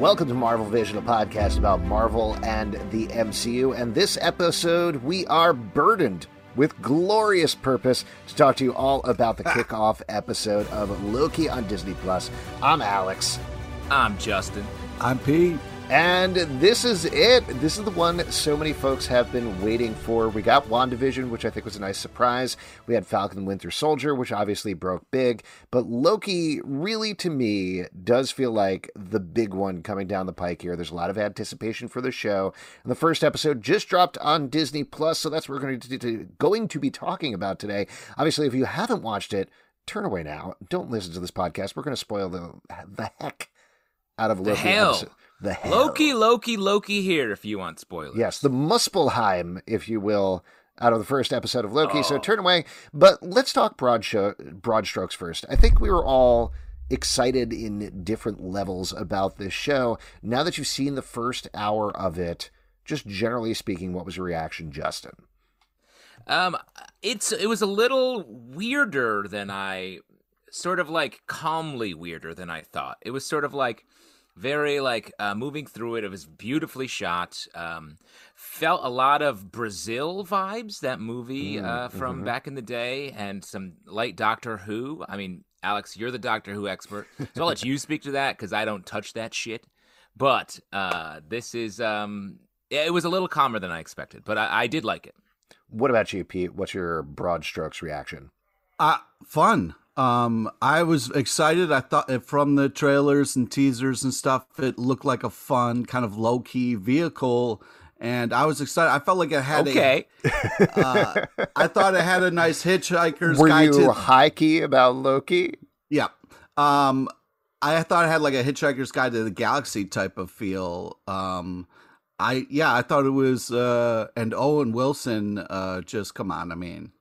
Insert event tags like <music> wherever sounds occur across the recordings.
Welcome to Marvel Vision, a podcast about Marvel and the MCU. And this episode, we are burdened with glorious purpose to talk to you all about the ah. kickoff episode of Loki on Disney Plus. I'm Alex. I'm Justin. I'm Pete. And this is it. This is the one so many folks have been waiting for. We got WandaVision, which I think was a nice surprise. We had Falcon Winter Soldier, which obviously broke big. But Loki, really, to me, does feel like the big one coming down the pike here. There's a lot of anticipation for the show. And the first episode just dropped on Disney Plus, so that's what we're going to, going to be talking about today. Obviously, if you haven't watched it, turn away now. Don't listen to this podcast. We're going to spoil the, the heck out of Loki. Episode. The hell. Loki, Loki, Loki here if you want spoilers. Yes, the Muspelheim, if you will, out of the first episode of Loki. Oh. So turn away. But let's talk broad, show, broad strokes first. I think we were all excited in different levels about this show. Now that you've seen the first hour of it, just generally speaking, what was your reaction, Justin? Um, it's it was a little weirder than I sort of like calmly weirder than I thought. It was sort of like very like uh, moving through it. It was beautifully shot. Um, felt a lot of Brazil vibes. That movie mm, uh, from mm-hmm. back in the day, and some light Doctor Who. I mean, Alex, you're the Doctor Who expert, so I'll let you speak to that because I don't touch that shit. But uh, this is um, it was a little calmer than I expected, but I, I did like it. What about you, Pete? What's your broad strokes reaction? Uh, fun. Um, I was excited. I thought from the trailers and teasers and stuff, it looked like a fun kind of low key vehicle, and I was excited. I felt like it had okay. A, uh, I thought it had a nice hitchhiker's. Were guide you to, high key about Loki? Yeah. Um, I thought it had like a Hitchhiker's Guide to the Galaxy type of feel. Um, I yeah, I thought it was uh, and Owen Wilson. Uh, just come on, I mean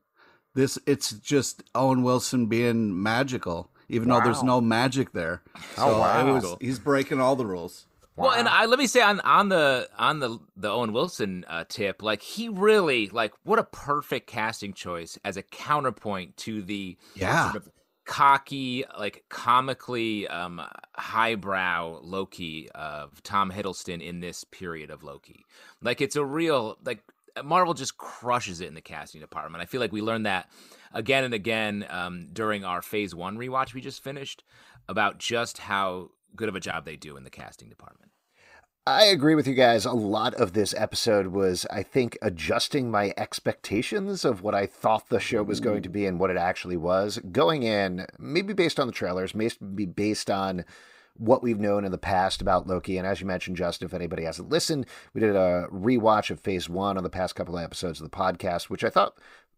this it's just Owen Wilson being magical, even wow. though there's no magic there. Oh, so oh, wow. Was, he's breaking all the rules. Wow. Well, and I let me say on on the on the the Owen Wilson uh, tip, like he really like what a perfect casting choice as a counterpoint to the yeah. Sort of cocky, like comically um, highbrow Loki of Tom Hiddleston in this period of Loki. Like it's a real like Marvel just crushes it in the casting department. I feel like we learned that again and again um, during our Phase One rewatch we just finished about just how good of a job they do in the casting department. I agree with you guys. A lot of this episode was, I think, adjusting my expectations of what I thought the show was going to be and what it actually was. Going in, maybe based on the trailers, maybe based on what we've known in the past about Loki. And as you mentioned, Justin, if anybody hasn't listened, we did a rewatch of Phase One on the past couple of episodes of the podcast, which I thought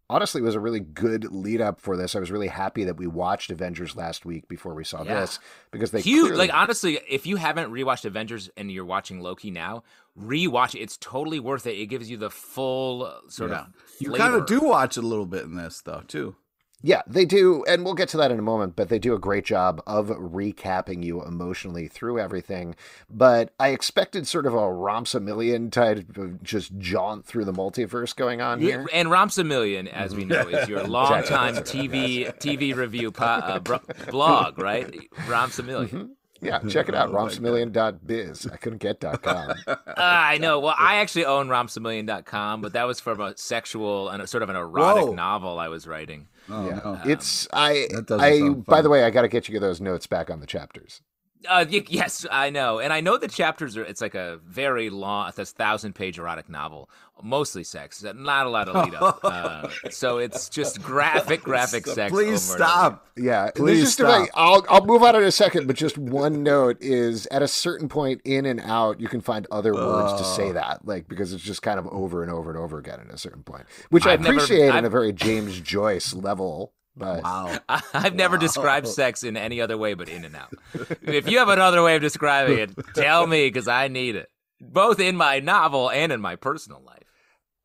honestly was a really good lead up for this. I was really happy that we watched Avengers last week before we saw yeah. this because they huge. Clearly... Like honestly, if you haven't rewatched Avengers and you're watching Loki now, rewatch it. It's totally worth it. It gives you the full uh, sort yeah. of. You kind of do watch a little bit in this though too. Yeah, they do, and we'll get to that in a moment, but they do a great job of recapping you emotionally through everything. But I expected sort of a Romsamillion type of just jaunt through the multiverse going on here. And Romsamillion, as we know, is your <laughs> longtime TV TV review po- uh, <laughs> blog, right? Romsamillion. Mm-hmm. Yeah, check it out, <laughs> oh romsamillion.biz. I couldn't get .com. Uh, I know. Well, I actually own romsamillion.com, but that was from a sexual and a, sort of an erotic Whoa. novel I was writing. Oh, yeah. No. It's I I by the way, I got to get you those notes back on the chapters. Uh, yes, I know, and I know the chapters are. It's like a very long, it's a thousand-page erotic novel, mostly sex, not a lot of lead up. <laughs> uh, so it's just graphic, graphic sex. Please stop. Yeah, please stop. I'll I'll move on in a second, but just one note is at a certain point in and out, you can find other words uh, to say that, like because it's just kind of over and over and over again at a certain point, which I've i appreciate never, in a very James Joyce level But Wow. <laughs> I've never described sex in any other way but in and out. if you have another way of describing it, tell me because I need it, both in my novel and in my personal life.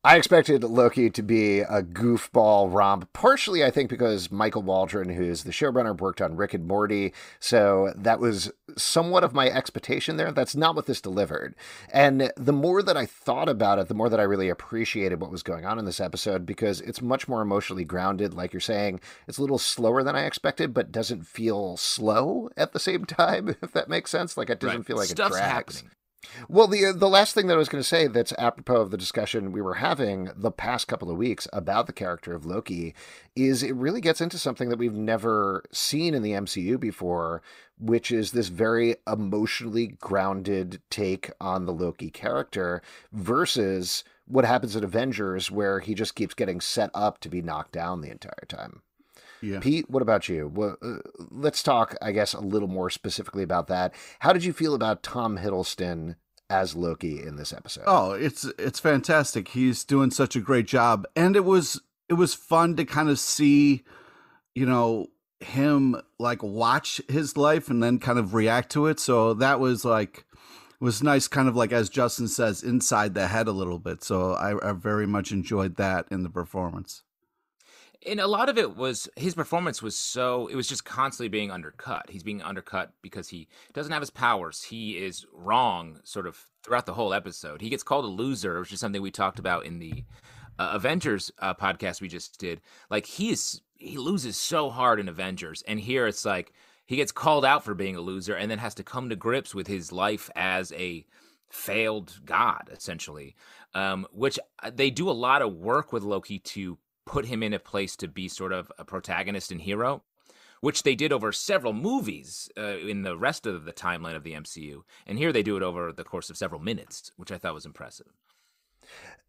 I expected Loki to be a goofball romp, partially, I think, because Michael Waldron, who's the showrunner, worked on Rick and Morty. So that was somewhat of my expectation there. That's not what this delivered. And the more that I thought about it, the more that I really appreciated what was going on in this episode because it's much more emotionally grounded. Like you're saying, it's a little slower than I expected, but doesn't feel slow at the same <laughs> time, if that makes sense. Like it doesn't Right. feel like Stuff's it drags. happening. Well, the uh, the last thing that I was going to say that's apropos of the discussion we were having the past couple of weeks about the character of Loki is it really gets into something that we've never seen in the MCU before, which is this very emotionally grounded take on the Loki character versus what happens in Avengers where he just keeps getting set up to be knocked down the entire time. Yeah. Pete, what about you? Well, uh, let's talk, I guess, a little more specifically about that. How did you feel about Tom Hiddleston as Loki in this episode? Oh, it's it's fantastic. He's doing such a great job, and it was it was fun to kind of see, you know, him like watch his life and then kind of react to it. So that was like was nice, kind of like as Justin says, inside the head a little bit. So I, I very much enjoyed that in the performance. And a lot of it was his performance was so it was just constantly being undercut. He's being undercut because he doesn't have his powers. He is wrong sort of throughout the whole episode. He gets called a loser which is something we talked about in the uh, avengers uh, podcast we just did. Like he is he loses so hard in avengers and here it's like he gets called out for being a loser and then has to come to grips with his life as a failed god essentially um, which uh, they do a lot of work with loki to put him in a place to be sort of a protagonist and hero, which they did over several movies uh, in the rest of the timeline of the MCU. And here they do it over the course of several minutes, which I thought was impressive.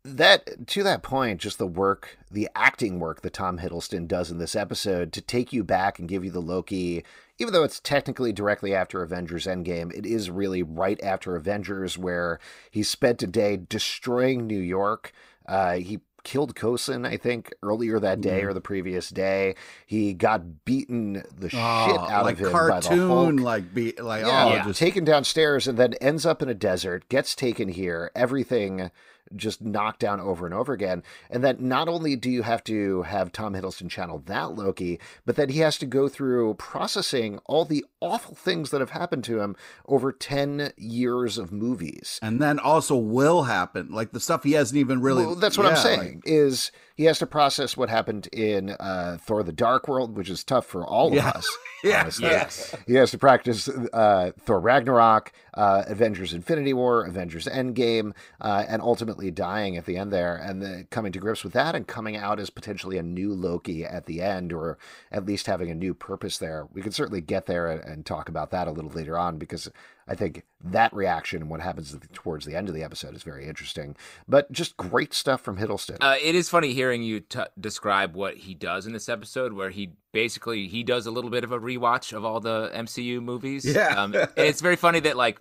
that to that point, just the work, the acting work that Tom Hiddleston does in this episode to take you back and give you the Loki, even though it's technically directly after Avengers Endgame, it is really right after Avengers where he spent a day destroying New York. Uh, he killed Coulson, I think, earlier that day mm-hmm. or the previous day. He got beaten the shit out like of him by the cartoon, Hulk. like be like Yeah, oh, Yeah. just taken downstairs and then ends up in a desert, gets taken here, everything just knocked down over and over again. And that not only do you have to have Tom Hiddleston channel that Loki, but that he has to go through processing all the awful things that have happened to him over 10 years of movies. and then also will happen, like the stuff he hasn't even really. Well, that's what I'm saying. like- is he has to process what happened in uh, Thor: The Dark World, which is tough for all Yeah. of us. <laughs> Yeah. honestly. Yes. He has to practice uh, Thor Ragnarok, uh, Avengers Infinity War, Avengers Endgame, uh, and ultimately dying at the end there, and then coming to grips with that and coming out as potentially a new Loki at the end, or at least having a new purpose there. We can certainly get there and, and talk about that a little later on because I think that reaction and what happens towards the end of the episode is very interesting. But just great stuff from Hiddleston. Uh, it is funny hearing you t- describe what he does in this episode, where he basically he does a little bit of a rewatch of all the MCU movies. Yeah. um, and it's very funny that like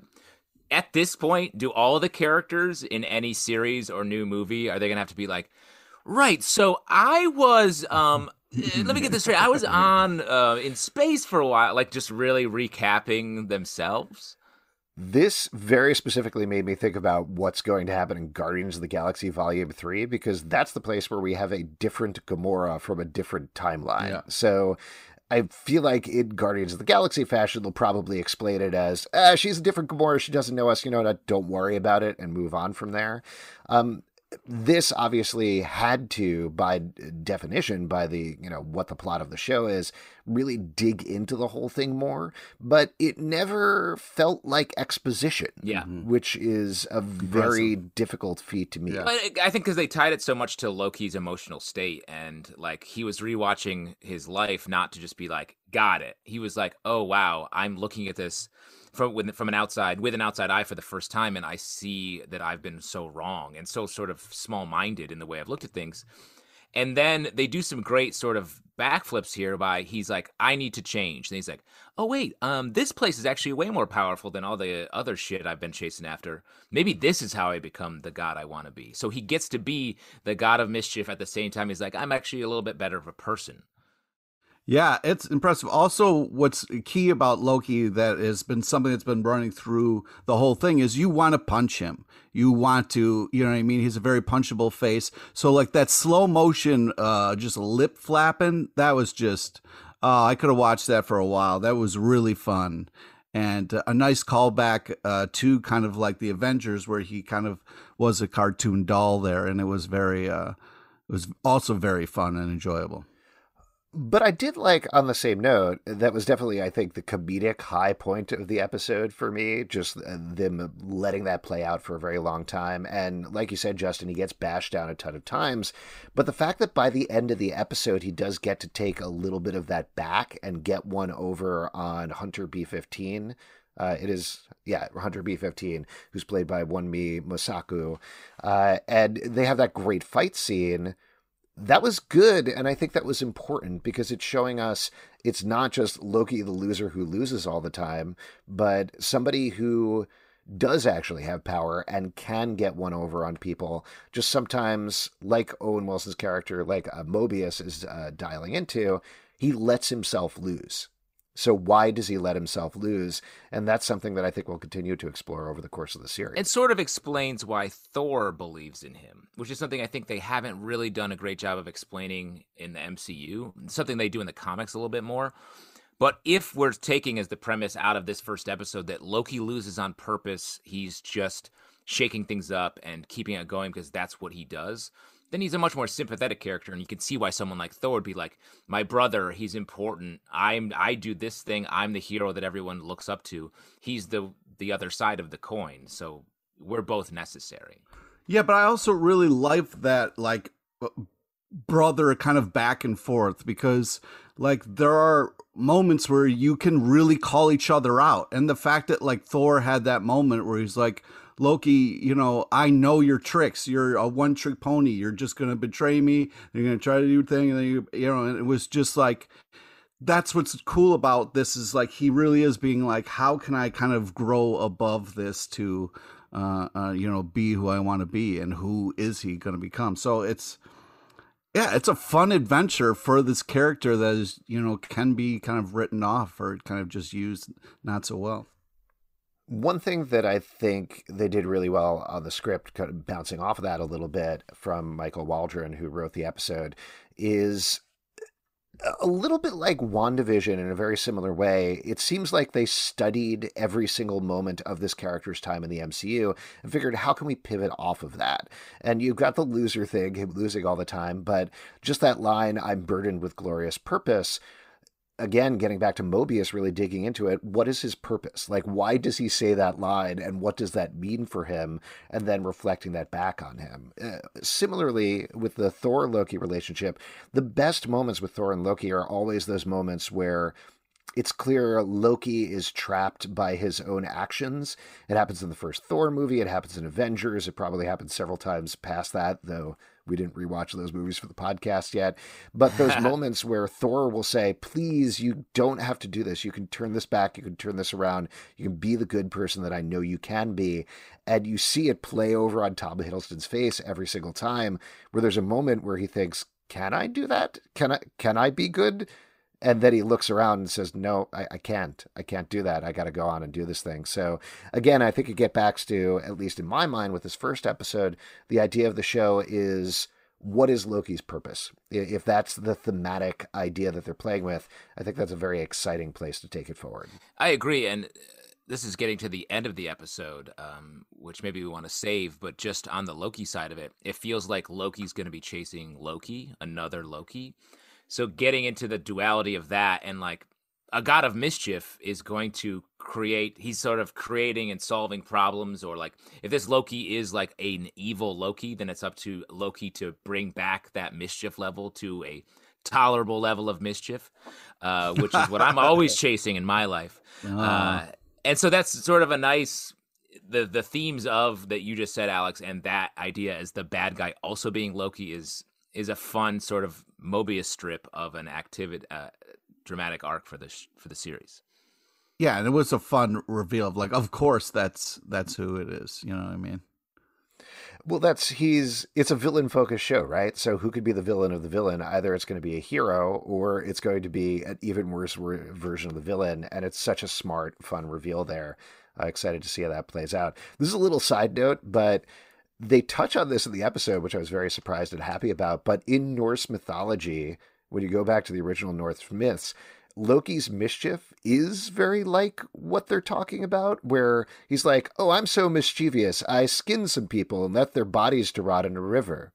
at this point, do all the characters in any series or new movie are they gonna have to be like, right? So I was um. eh, Let me get this straight. I was on uh, in space for a while, like just really recapping themselves. This very specifically made me think about what's going to happen in Guardians of the Galaxy Volume 3 because that's the place where we have a different Gamora from a different timeline. Yeah. So I feel like in Guardians of the Galaxy fashion, they'll probably explain it as, ah, she's a different Gamora. She doesn't know us. You know what? Don't worry about it and move on from there. Um, this obviously had to by definition by the you know what the plot of the show is really dig into the whole thing more but it never felt like exposition Yeah. Mm-hmm. which is a very difficult feat to me Yeah. But I- I think because they tied it so much to Loki's emotional state, and like he was rewatching his life, not to just be like, "Got it." He was like, "Oh wow, I'm looking at this from with, from an outside with an outside eye for the first time, and I see that I've been so wrong and so sort of small minded in the way I've looked at things." And then they do some great sort of backflips here by he's like, I need to change. And he's like, Oh wait, um, this place is actually way more powerful than all the other shit I've been chasing after. Maybe this is how I become the god I want to be. So he gets to be the god of mischief at the same time. He's like, I'm actually a little bit better of a person. Yeah, it's impressive. Also, what's key about Loki that has been something that's been running through the whole thing is you want to punch him. You want to, you know what I mean? He's a very punchable face. So like that slow motion, uh, just lip flapping, that was just, uh, I could have watched that for a while. That was really fun. And a nice callback uh, to kind of like the Avengers, where he kind of was a cartoon doll there, and it was very, uh, it was also very fun and enjoyable. But I did like, on the same note, that was definitely, I think, the comedic high point of the episode for me. Just uh, them letting that play out for a very long time. And like you said, Justin, he gets bashed down a ton of times. But the fact that by the end of the episode, he does get to take a little bit of that back and get one over on Hunter B 15. Uh, it is, yeah, Hunter B15, who's played by Wunmi Mosaku. Uh, and they have that great fight scene that was good and i think that was important because it's showing us it's not just loki the loser who loses all the time but somebody who does actually have power and can get one over on people. Just sometimes like owen wilson's character like uh, mobius is uh, dialing into he lets himself lose so why does he let himself lose? And that's something that I think we'll continue to explore over the course of the series. It sort of explains why Thor believes in him, which is something I think they haven't really done a great job of explaining in the MCU. something they do in the comics a little bit more. But if we're taking as the premise out of this first episode that Loki loses on purpose, he's just shaking things up and keeping it going because that's what he does then he's a much more sympathetic character and you can see why someone like thor would be like my brother he's important. I'm i do this thing. I'm the hero that everyone looks up to. He's the the other side of the coin. So we're both necessary. Yeah but i also really like that like brother kind of back and forth because like there are moments where you can really call each other out and the fact that like thor had that moment where he's like Loki, you know, I know your tricks. You're a one trick pony. You're just going to betray me. You're going to try to do thing. And then you, you know, and it was just like, that's what's cool about this is like, he really is being like, how can I kind of grow above this to, uh, uh you know, be who I want to be and who is he going to become? So it's, yeah, it's a fun adventure for this character that is, you know, can be kind of written off or kind of just used not so well. One thing that I think they did really well on the script, kind of bouncing off of that a little bit from Michael Waldron, who wrote the episode, is a little bit like WandaVision in a very similar way. It seems like they studied every single moment of this character's time in the MCU and figured, how can we pivot off of that? And you've got the loser thing, him losing all the time, but just that line, I'm burdened with glorious purpose again, getting back to Mobius, really digging into it, what is his purpose? Like, why does he say that line and what does that mean for him? And then reflecting that back on him. Uh, similarly, with the Thor Loki relationship, the best moments with Thor and Loki are always those moments where it's clear Loki is trapped by his own actions. It happens in the first Thor movie, it happens in Avengers, it probably happens several times past that, though we didn't rewatch those movies for the podcast yet. But those <laughs> moments where Thor will say, Please, you don't have to do this. You can turn this back. You can turn this around. You can be the good person that I know you can be. And you see it play over on Tom Hiddleston's face every single time where there's a moment where he thinks, Can I do that? Can I can I be good? And then he looks around and says, "No, I, I can't. I can't do that. I got to go on and do this thing." So again, I think it get back to at least in my mind with this first episode, the idea of the show is what is Loki's purpose? If that's the thematic idea that they're playing with, I think that's a very exciting place to take it forward. I agree, and this is getting to the end of the episode, um, which maybe we want to save. But just on the Loki side of it, it feels like Loki's going to be chasing Loki, another Loki so getting into the duality of that and like a god of mischief is going to create he's sort of creating and solving problems or like if this loki is like an evil loki then it's up to loki to bring back that mischief level to a tolerable level of mischief uh, which is what i'm always <laughs> chasing in my life oh. uh, and so that's sort of a nice the the themes of that you just said alex and that idea as the bad guy also being loki is is a fun sort of Mobius strip of an activity, uh, dramatic arc for the sh- for the series. Yeah, and it was a fun reveal of like, of course that's that's who it is. You know what I mean? Well, that's he's it's a villain focused show, right? So who could be the villain of the villain? Either it's going to be a hero or it's going to be an even worse version of the villain, and it's such a smart, fun reveal there. Uh, excited to see how that plays out. This is a little side note, but they touch on this in the episode, which I was very surprised and happy about. But in Norse mythology, when you go back to the original Norse myths, Loki's mischief is very like what they're talking about, where he's like, Oh, I'm so mischievous. I skinned some people and left their bodies to rot in a river.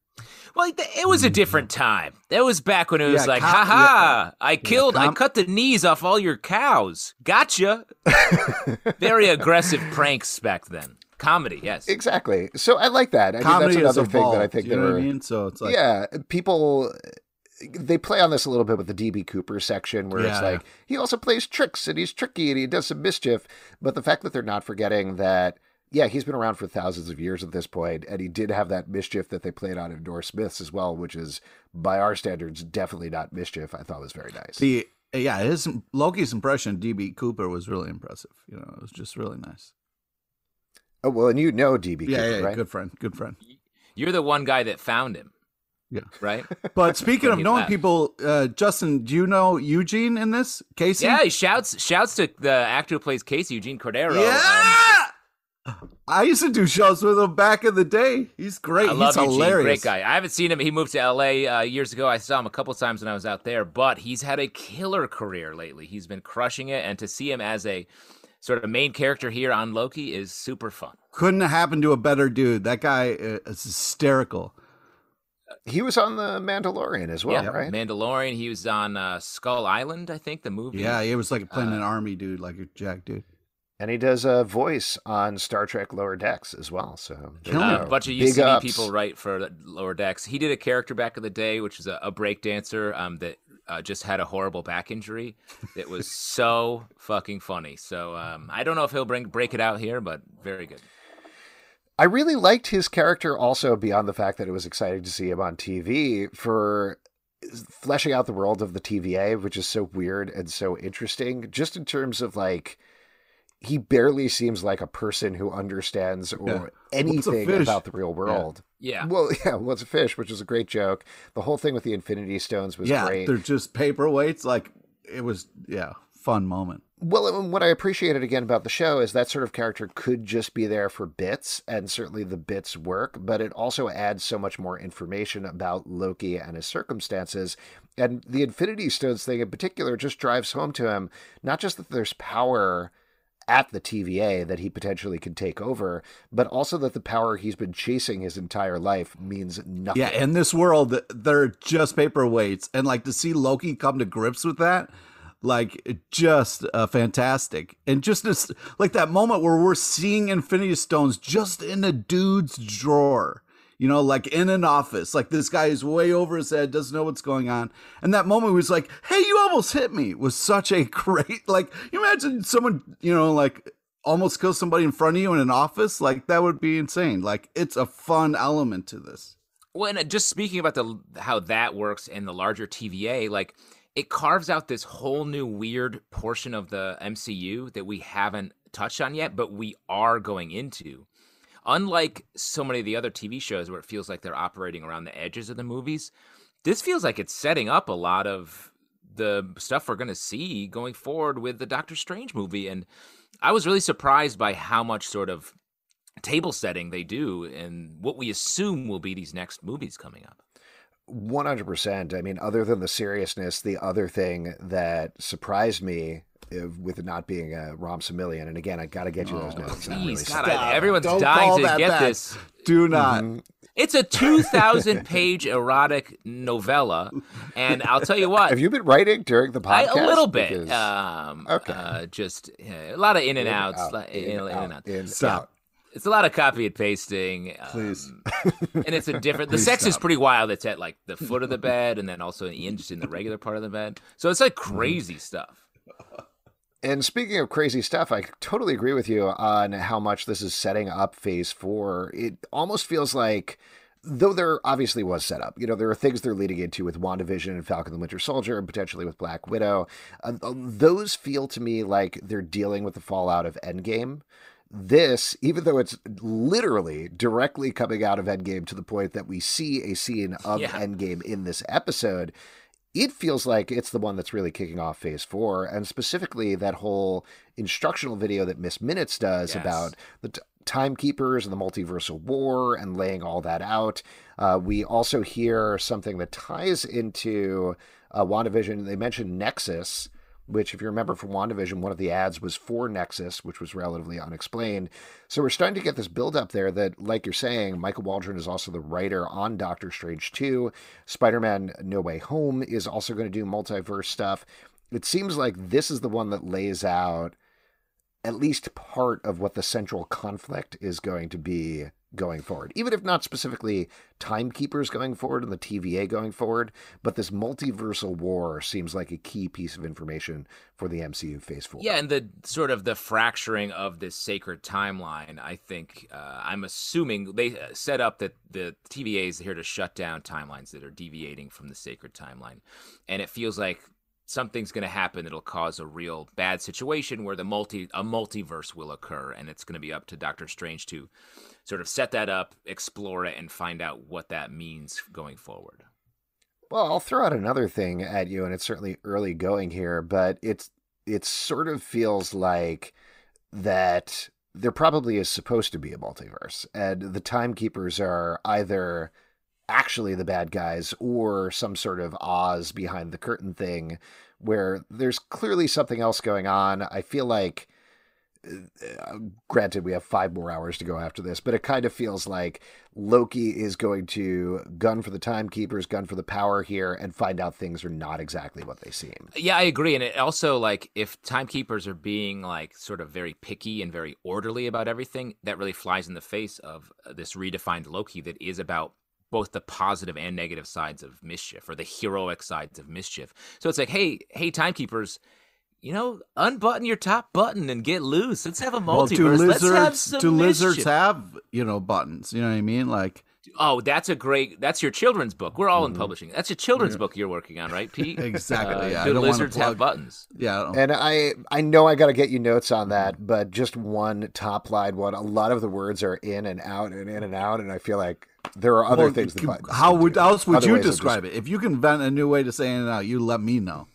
Well, it was a mm-hmm. different time. That was back when it was yeah, like, ha ha, yeah. I killed, yeah, I cut the knees off all your cows. Gotcha. <laughs> very aggressive pranks back then. Comedy, yes. Exactly. So I like that. I Comedy mean, that's another thing that I think you know what I mean? So it's like, yeah, people they play on this a little bit with the DB Cooper section where yeah. it's like he also plays tricks and he's tricky and he does some mischief. But the fact that they're not forgetting that, yeah, he's been around for thousands of years at this point, and he did have that mischief that they played on in Norse Myths as well, which is by our standards definitely not mischief. I thought was very nice. The yeah, his Loki's impression DB Cooper was really impressive. You know, it was just really nice. Oh well, and you know DB yeah, Cooper, yeah, right? Good friend, good friend. You're the one guy that found him. Yeah. Right. <laughs> But speaking of knowing left. people, uh, Justin, do you know Eugene in this? Casey? Yeah, he shouts shouts to the actor who plays Casey, Eugene Cordero. Yeah. Um, I used to do shows with him back in the day. He's great. I love he's Eugene. hilarious. Great guy. I haven't seen him. He moved to LA uh, years ago. I saw him a couple times when I was out there, but he's had a killer career lately. He's been crushing it, and to see him as a sort of main character here on Loki is super fun. Couldn't have happened to a better dude. That guy is hysterical. He was on the Mandalorian as well, yeah, right? Mandalorian. He was on uh, Skull Island, I think, the movie. Yeah, he was like playing uh, an army dude, like a Jack dude. And he does a voice on Star Trek Lower Decks as well. So uh, a bunch of UCB people write for Lower Decks. He did a character back in the day, which is a, a break dancer um, that uh, just had a horrible back injury. It was so fucking funny. So um, I don't know if he'll bring break it out here, but very good. I really liked his character also beyond the fact that it was exciting to see him on TV for fleshing out the world of the TVA, which is so weird and so interesting, just in terms of like he barely seems like a person who understands or yeah. anything about the real world. Yeah. yeah. Well, <laughs> yeah, what's a fish, which is a great joke. The whole thing with the Infinity Stones was yeah, great. They're just paperweights. Like it was, yeah, fun moment. Well, what I appreciated again about the show is that sort of character could just be there for bits, and certainly the bits work, but it also adds so much more information about Loki and his circumstances. And the Infinity Stones thing in particular just drives home to him not just that there's power at the TVA that he potentially can take over, but also that the power he's been chasing his entire life means nothing. Yeah, in this world, they're just paperweights. And like to see Loki come to grips with that like just uh, fantastic and just this like that moment where we're seeing infinity stones just in a dude's drawer you know like in an office. Like this guy is way over his head doesn't know what's going on. And that moment was like hey you almost hit me was such a <laughs> great like imagine someone you know like almost kill somebody in front of you in an office? Like that would be insane. Like it's a fun element to this. Well and uh, just speaking about the how that works in the larger tva like it carves out this whole new weird portion of the MCU that we haven't touched on yet, but we are going into. Unlike so many of the other TV shows where it feels like they're operating around the edges of the movies, this feels like it's setting up a lot of the stuff we're going to see going forward with the Doctor Strange movie. And I was really surprised by how much sort of table setting they do and what we assume will be these next movies coming up. 100%. I mean, other than the seriousness, the other thing that surprised me with it not being a Rom Simillion, and again, I got to get you those oh, notes. Please, really God, I, everyone's Don't dying to get back. this. Do not. Mm-hmm. It's a <laughs> 2,000 page erotic novella. And I'll tell you what. Have you been writing during the podcast? I, a little bit. Because... Um, okay. Uh, just a lot of in and in outs. Out, in, in, in, and out. In, out. It's a lot of copy and pasting. Please. Um, and it's a different. the sex stop. is pretty wild. It's at like the foot of the bed, and then also in just in the regular part of the bed. So it's like mm-hmm. crazy stuff. And speaking of crazy stuff, I totally agree with you on how much this is setting up Phase Four. It almost feels like though there obviously was set up, you know, there are things they're leading into with WandaVision and Falcon the Winter Soldier and potentially with Black Widow. Uh, those feel to me like they're dealing with the fallout of Endgame this, even though it's literally directly coming out of Endgame to the point that we see a scene of Yeah. Endgame in this episode, it feels like it's the one that's really kicking off phase four. And specifically, that whole instructional video that Miss Minutes does Yes. about the t- timekeepers and the multiversal war and laying all that out. Uh, we also hear something that ties into uh, WandaVision. They mentioned Nexus, which, if you remember from WandaVision, one of the ads was for Nexus, which was relatively unexplained. So we're starting to get this build up there that, like you're saying, Michael Waldron is also the writer on Doctor Strange 2. Spider Man No Way Home is also going to do multiverse stuff. It seems like this is the one that lays out at least part of what the central conflict is going to be going forward, even if not specifically timekeepers going forward and the TVA going forward. But this multiversal war seems like a key piece of information for the MCU Phase Four. Yeah, and the sort of the fracturing of this sacred timeline. I think uh, I'm assuming they uh, set up that the TVA is here to shut down timelines that are deviating from the sacred timeline, and it feels like something's going to happen that'll cause a real bad situation where the multi a multiverse will occur, and it's going to be up to Doctor Strange to sort of set that up, explore it, and find out what that means going forward. Well, I'll throw out another thing at you, and it's certainly early going here, but it's it sort of feels like that there probably is supposed to be a multiverse, and the timekeepers are either actually the bad guys or some sort of Oz behind the curtain thing where there's clearly something else going on. I feel like uh, granted we have five more hours to go after this but it kind of feels like loki is going to gun for the timekeepers gun for the power here and find out things are not exactly what they seem Yeah, I agree. And it also like if timekeepers are being like sort of very picky and very orderly about everything, that really flies in the face of this redefined Loki that is about both the positive and negative sides of mischief or the heroic sides of mischief. So it's like, hey, hey, timekeepers, you know, unbutton your top button and get loose. Let's have a Well, multiverse. do Let's have lizards some do lizards have you know buttons? You know what I mean? Like Oh, that's a great. That's your children's book. We're all Mm-hmm. in publishing. That's a children's book you're working on, right, Pete? <laughs> Exactly, Uh, yeah, do lizards have buttons? yeah, I and i i know i got to get you notes on that but just one top line one a lot of the words are in and out and in and out and i feel like there are other Well, things that you- buttons how would do. else would Other you ways of describe it? If you can invent a new way to say in and out, you let me know.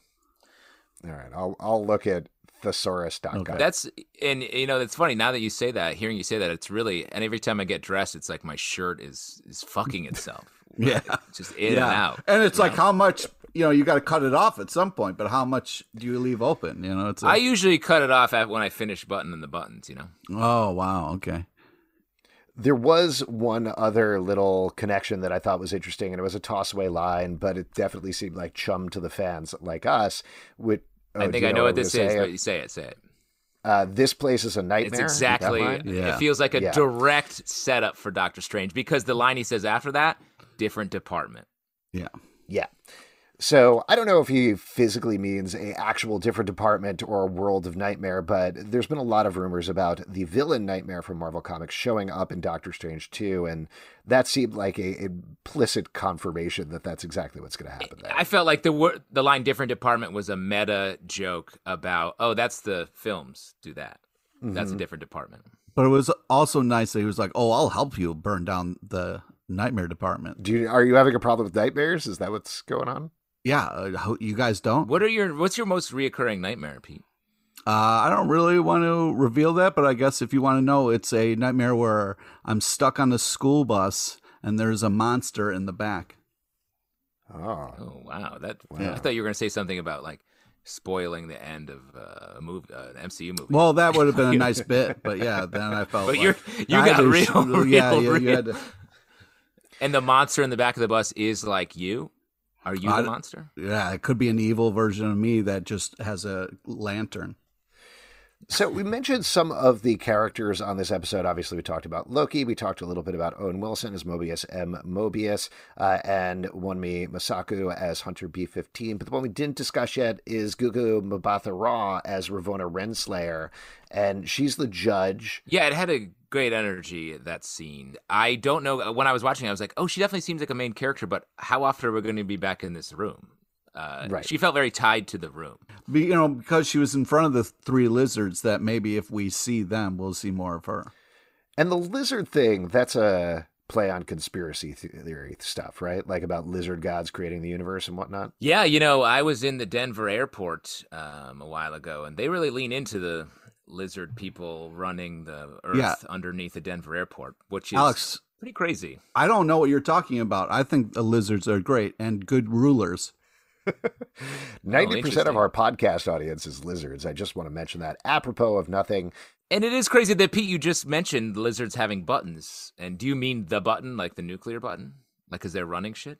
all right i'll i'll look at thesaurus.com Okay. That's and you know it's funny now that you say that. Hearing you say that, it's really and every time I get dressed, it's like my shirt is is fucking itself. <laughs> Yeah. Just in and out. And it's like know? how much you know you got to cut it off at some point, but how much do you leave open? You know, it's a, I usually cut it off at when I finish buttoning the buttons. You know. oh wow, okay. There was one other little connection that I thought was interesting, and it was a tossaway line, but it definitely seemed like chum to the fans like us. With oh, I think you I know what what this is, say? but you say it, say it. Uh, this place is a nightmare. It's exactly. Yeah. It feels like a Yeah. direct setup for Doctor Strange because the line he says after that, different department. Yeah. Yeah. So I don't know if he physically means a actual different department or a world of nightmare, but there's been a lot of rumors about the villain nightmare from Marvel Comics showing up in Doctor Strange 2, and that seemed like a implicit confirmation that that's exactly what's going to happen there. I felt like the wor- the line "different department" was a meta joke about, oh, that's the films do that. That's a Mm-hmm. different department. But it was also nice that he was like, "Oh, I'll help you burn down the nightmare department." Do you, are you having a problem with nightmares? Is that what's going on? Yeah, uh, you guys don't. What are your what's your most reoccurring nightmare, Pete? Uh, I don't really want to reveal that, but I guess if you want to know, it's a nightmare where I'm stuck on the school bus and there's a monster in the back. Oh, Oh wow, that Yeah. I thought you were gonna say something about like spoiling the end of uh, a movie, uh, an MCU movie. Well, that would have been a <laughs> nice bit, but yeah, then I felt. But like you're- you I had got to real- sh- real, yeah, yeah, you real. had to- and the monster in the back of the bus is like you. Are you I the monster? yeah, it could be an evil version of me that just has a lantern. So we mentioned some of the characters on this episode. Obviously, we talked about Loki. We talked a little bit about Owen Wilson as Mobius M. Mobius, uh, and Wunmi Mosaku as Hunter B-15. But the one we didn't discuss yet is Gugu Mbatha Raw as Ravonna Renslayer, and she's the judge. Yeah, it had a great energy that scene. I don't know when I was watching, I was like, oh, she definitely seems like a main character, but how often are we going to be back in this room? Uh, Right. She felt very tied to the room. You know, because she was in front of the three lizards, that maybe if we see them, we'll see more of her. And the lizard thing, that's a play on conspiracy theory stuff, right? Like about lizard gods creating the universe and whatnot. Yeah, you know, I was in the Denver airport um, a while ago, and they really lean into the lizard people running the earth Yeah. underneath the Denver airport, which is Alex, pretty crazy. I don't know what you're talking about. I think the lizards are great and good rulers. <laughs> 90% of our podcast audience is lizards. I just want to mention that. Apropos of nothing, And it is crazy that Pete, you just mentioned lizards having buttons. And do you mean the button, like the nuclear button? Like, because they're running shit?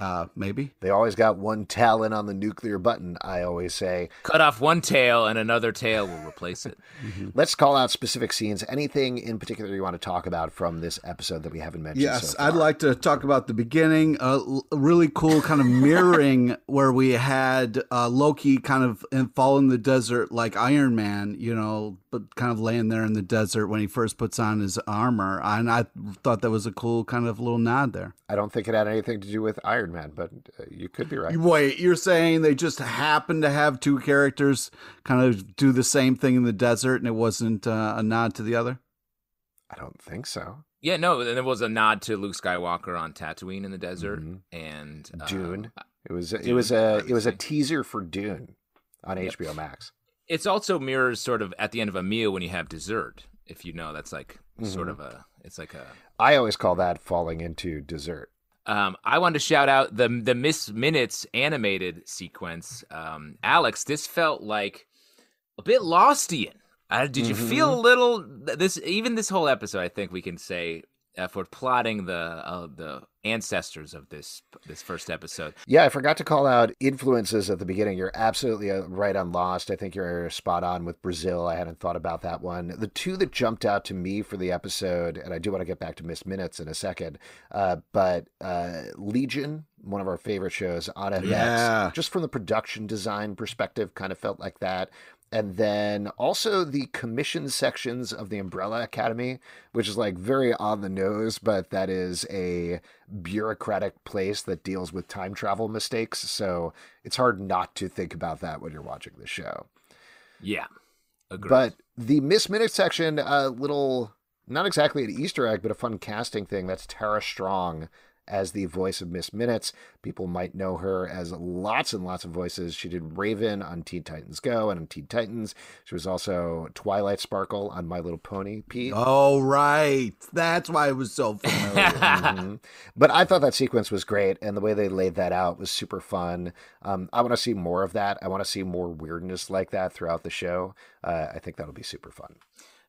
Uh, maybe. they always got one talon on the nuclear button, I always say. Cut off one tail and another tail will replace it. <laughs> Let's call out specific scenes. Anything in particular you want to talk about from this episode that we haven't mentioned? Yes, so I'd like to talk about the beginning. A l- a really cool kind of mirroring <laughs> where we had uh, Loki kind of fall in the desert like Iron Man, you know, but kind of laying there in the desert when he first puts on his armor. And I thought that was a cool kind of little nod there. I don't think it had anything to do with Iron Man, but uh, you could be right. Wait, you're saying they just happened to have two characters kind of do the same thing in the desert and it wasn't uh, a nod to the other? I don't think so. Yeah, no, and there was a nod to Luke Skywalker on Tatooine in the desert Mhm. and um, Dune. It was it was a it was a teaser for Dune on Yep. HBO Max. It's also mirrors sort of at the end of a meal when you have dessert. If you know, that's like sort Mhm. of a. It's like a. I always call that falling into dessert. Um, I wanted to shout out the the Miss Minutes animated sequence. Um, Alex, this felt like a bit Lostian. Uh, did you feel a little this? Even this whole episode, I think we can say uh, for plotting the uh, the ancestors of this this first episode. Yeah, I forgot to call out influences at the beginning. You're absolutely uh, right on Lost. I think you're spot on with Brazil. I hadn't thought about that one. The two that jumped out to me for the episode, and I do want to get back to Miss Minutes in a second, uh, but uh, Legion, one of our favorite shows on FX, Yeah. just from the production design perspective, kind of felt like that. And then also the commission sections of the Umbrella Academy, which is like very on the nose, but that is a bureaucratic place that deals with time travel mistakes. So it's hard not to think about that when you're watching the show. Yeah, agreed. But the Miss Minute section, a little, not exactly an Easter egg, but a fun casting thing. That's Tara Strong as the voice of Miss Minutes. People might know her as lots and lots of voices. She did Raven on Teen Titans Go and on Teen Titans. She was also Twilight Sparkle on My Little Pony, Pete. Oh, right. That's why it was so familiar. <laughs> Mhm. But I thought that sequence was great, and the way they laid that out was super fun. Um, I want to see more of that. I want to see more weirdness like that throughout the show. Uh, I think that'll be super fun.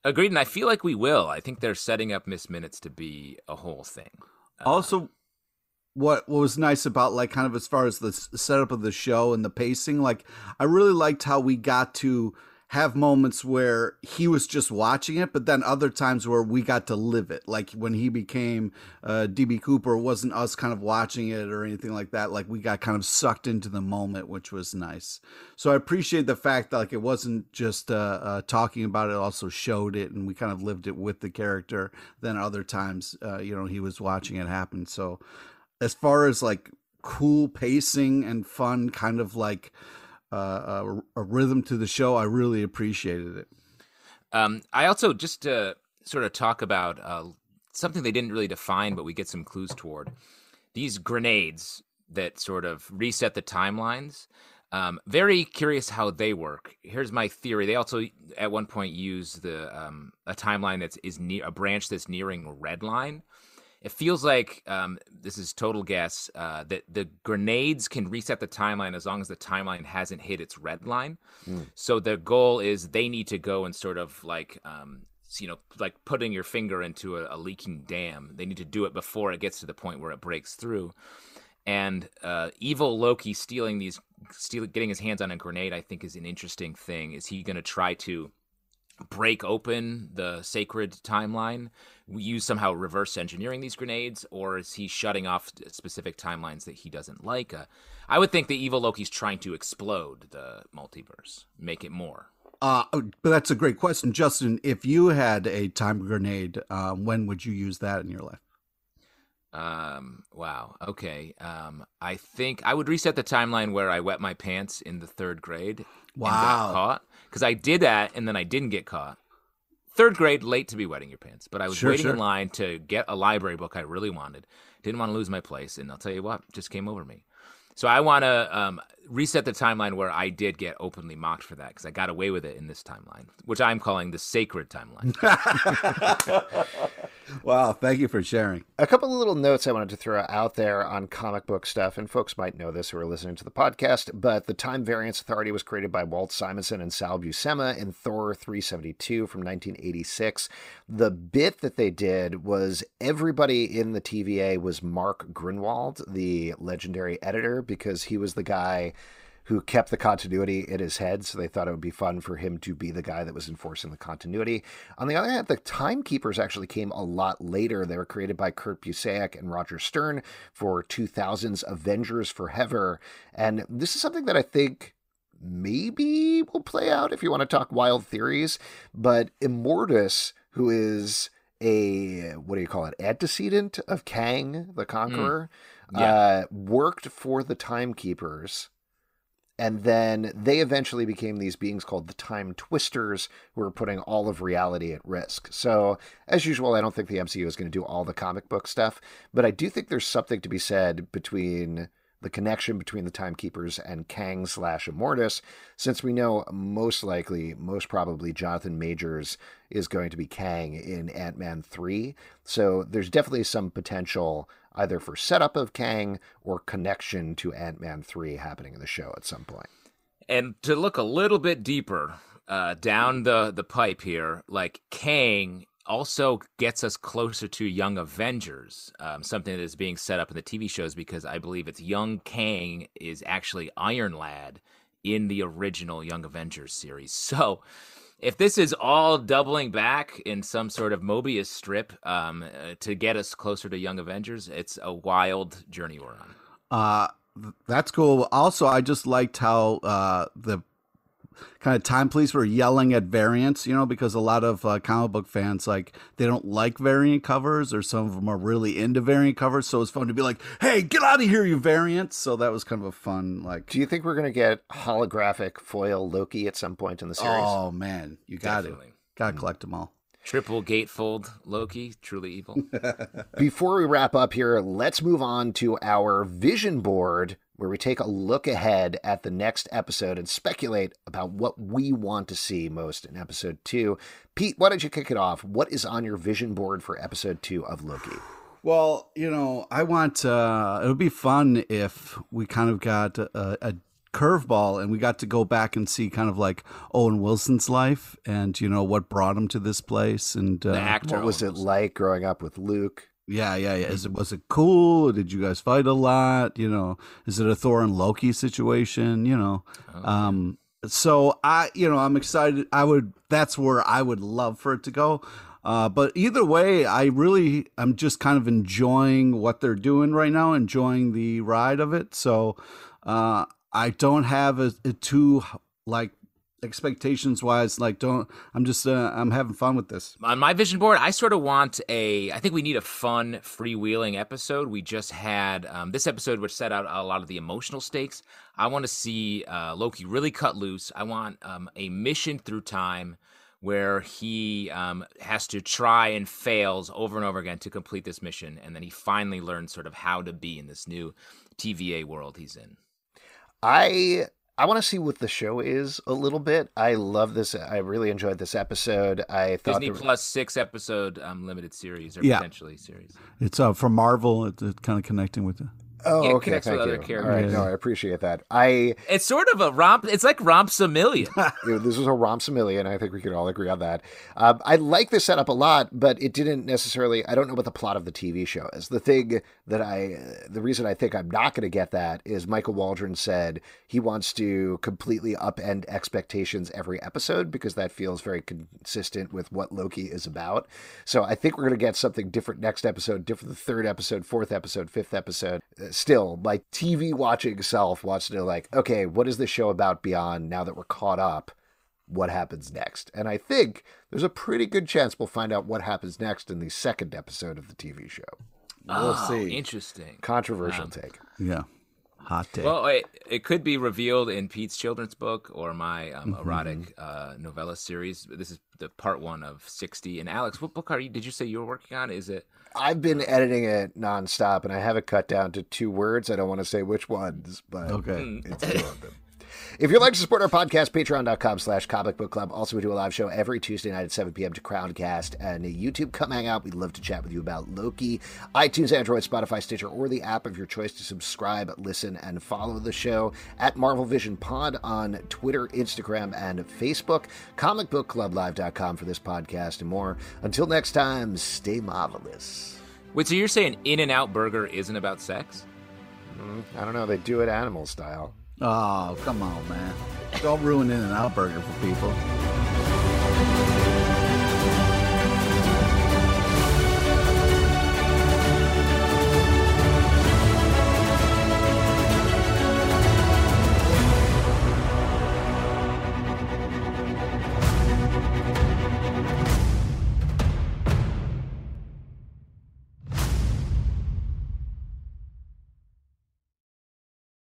agreed, and I feel like we will. I think they're setting up Miss Minutes to be a whole thing. also what what was nice about like kind of as far as the setup of the show and the pacing like i really liked how we got to have moments where he was just watching it but then other times where we got to live it. Like when he became uh db cooper wasn't us kind of watching it or anything like that. Like we got kind of sucked into the moment which was nice. So i appreciate the fact that like it wasn't just uh, uh talking about it it also showed it and we kind of lived it with the character then other times uh you know he was watching it happen. So as far as like cool pacing and fun kind of like uh, a, a rhythm to the show i really appreciated it Um, I also just to sort of talk about uh, something they didn't really define, but we get some clues toward these grenades that sort of reset the timelines. Um, very curious how they work. Here's my theory. They also at one point use the um, a timeline that's is near a branch that's nearing red line. It feels like um, this is total guess uh, that the grenades can reset the timeline as long as the timeline hasn't hit its red line. So the goal is they need to go and sort of like, um, you know, like putting your finger into a, a leaking dam. They need to do it before it gets to the point where it breaks through. And uh, evil Loki stealing these, steal, getting his hands on a grenade, I think is an interesting thing. Is he going to try to break open the sacred timeline, use somehow reverse engineering these grenades, or is he shutting off specific timelines that he doesn't like? Uh, I would think the evil Loki's trying to explode the multiverse, make it more. uh but that's a great question justin if you had a time grenade uh, when would you use that in your life Um. Wow. Okay. Um. I think I would reset the timeline where I wet my pants in the third grade. And Wow. Because I did that and then I didn't get caught. Third grade, late to be wetting your pants, but I was Sure, waiting in sure. line to get a library book I really wanted. Didn't want to lose my place, and I'll tell you what, just came over me. So I want to um, reset the timeline where I did get openly mocked for that because I got away with it in this timeline, which I'm calling the sacred timeline. <laughs> Wow, thank you for sharing. A couple of little notes I wanted to throw out there on comic book stuff, and folks might know this who are listening to the podcast, but the Time Variance Authority was created by Walt Simonson and Sal Buscema in Thor 372 from 1986. The bit that they did was everybody in the TVA was Mark Gruenwald, the legendary editor, because he was the guy who kept the continuity in his head, so they thought it would be fun for him to be the guy that was enforcing the continuity. On the other hand, the Timekeepers actually came a lot later. They were created by Kurt Busiek and Roger Stern for 2000's Avengers Forever, and this is something that I think maybe will play out if you want to talk wild theories, but Immortus, who is a what do you call it antecedent of Kang the Conqueror, Yeah. uh, worked for the Timekeepers and then they eventually became these beings called the Time Twisters, who were putting all of reality at risk. So, as usual, I don't think the MCU is going to do all the comic book stuff, but I do think there's something to be said between the connection between the Timekeepers and Kang slash Immortus, since we know most likely, most probably, Jonathan Majors is going to be Kang in Ant Man 3. So, there's definitely some potential either for setup of Kang or connection to Ant Man 3 happening in the show at some point. and to look a little bit deeper uh, down the the pipe here, like Kang also gets us closer to Young Avengers, um, something that is being set up in the TV shows because I believe it's Young Kang is actually Iron Lad in the original Young Avengers series. <laughs> So. If this is all doubling back in some sort of Mobius strip um, uh, to get us closer to Young Avengers, it's a wild journey we're on. Uh, that's cool. Also, I just liked how uh, the kind of time police were yelling at variants, you know, because a lot of uh, comic book fans like they don't like variant covers, or some of them are really into variant covers. So it's fun to be like, "Hey, get out of here, you variants!" So that was kind of a fun like. Do you think we're going to get holographic foil Loki at some point in the series? Oh man, you got to Definitely. got to collect them all. Triple gatefold Loki, truly evil. <laughs> <laughs> Before we wrap up here, let's move on to our vision board where we take a look ahead at the next episode and speculate about what we want to see most in episode two. Pete, why don't you kick it off? What is on your vision board for episode two of Loki? Well, you know, I want. Uh, it would be fun if we kind of got a, a curveball and we got to go back and see kind of like Owen Wilson's life and you know what brought him to this place and uh, The actor. What was it almost. like growing up with Luke? Yeah, yeah, yeah. Is it was it cool? Did you guys fight a lot? You know, is it a Thor and Loki situation? You know, Oh, um, so I, you know, I'm excited. I would. That's where I would love for it to go. Uh, but either way, I really, I'm just kind of enjoying what they're doing right now, enjoying the ride of it. So uh, I don't have a, a too like expectations wise. Like, don't. I'm just. Uh, I'm having fun with this. on my vision board, I sort of want a. I think we need a fun, freewheeling episode. We just had um, this episode, which set out a lot of the emotional stakes. I want to see uh, Loki really cut loose. I want um, a mission through time where he um, has to try and fails over and over again to complete this mission, and then he finally learns sort of how to be in this new TVA world he's in. I I want to see what the show is a little bit. I love this. I really enjoyed this episode. I thought Disney there- Plus six episode um, limited series or Yeah. potentially series. It's uh, from Marvel. It's uh, kind of connecting with it. Oh, Yeah, it okay. connects with Thank other you. All right, characters. no, I appreciate that. I It's sort of a romp. It's like Rompsamillion. <laughs> you know, this was a Romsamillion. I think we could all agree on that. Um, I like this setup a lot, but it didn't necessarily. I don't know what the plot of the TV show is. The thing that I, the reason I think I'm not going to get that is Michael Waldron said he wants to completely upend expectations every episode because that feels very consistent with what Loki is about. So I think we're going to get something different next episode, different the third episode, fourth episode, fifth episode. Uh, still, my TV watching self wants to know, like, okay, what is this show about beyond now that we're caught up? what happens next. And I think there's a pretty good chance we'll find out what happens next in the second episode of the TV show. We'll oh, see. Interesting. Controversial Um, take. Yeah. Hot take. Well, it, it could be revealed in Pete's children's book or my um, Mm-hmm. erotic uh, novella series. This is the part one of sixty. And Alex, what book are you? Did you say you were working on? Is it? I've been editing it nonstop, and I have it cut down to two words. I don't want to say which ones, but okay. it's two of them. If you'd like to support our podcast, patreon.com slash comic book club. Also, we do a live show every Tuesday night at 7 p.m. to Crowdcast and YouTube. Come hang out. We'd love to chat with you about Loki. iTunes, Android, Spotify, Stitcher, or the app of your choice to subscribe, listen, and follow the show at Marvel Vision Pod on Twitter, Instagram, and Facebook. Comicbookclublive.com for this podcast and more. Until next time, stay marvelous. Wait, so you're saying In and Out Burger isn't about sex? Mm, I don't know. They do it animal style. Oh, come on, man. Don't ruin In and Out Burger for people.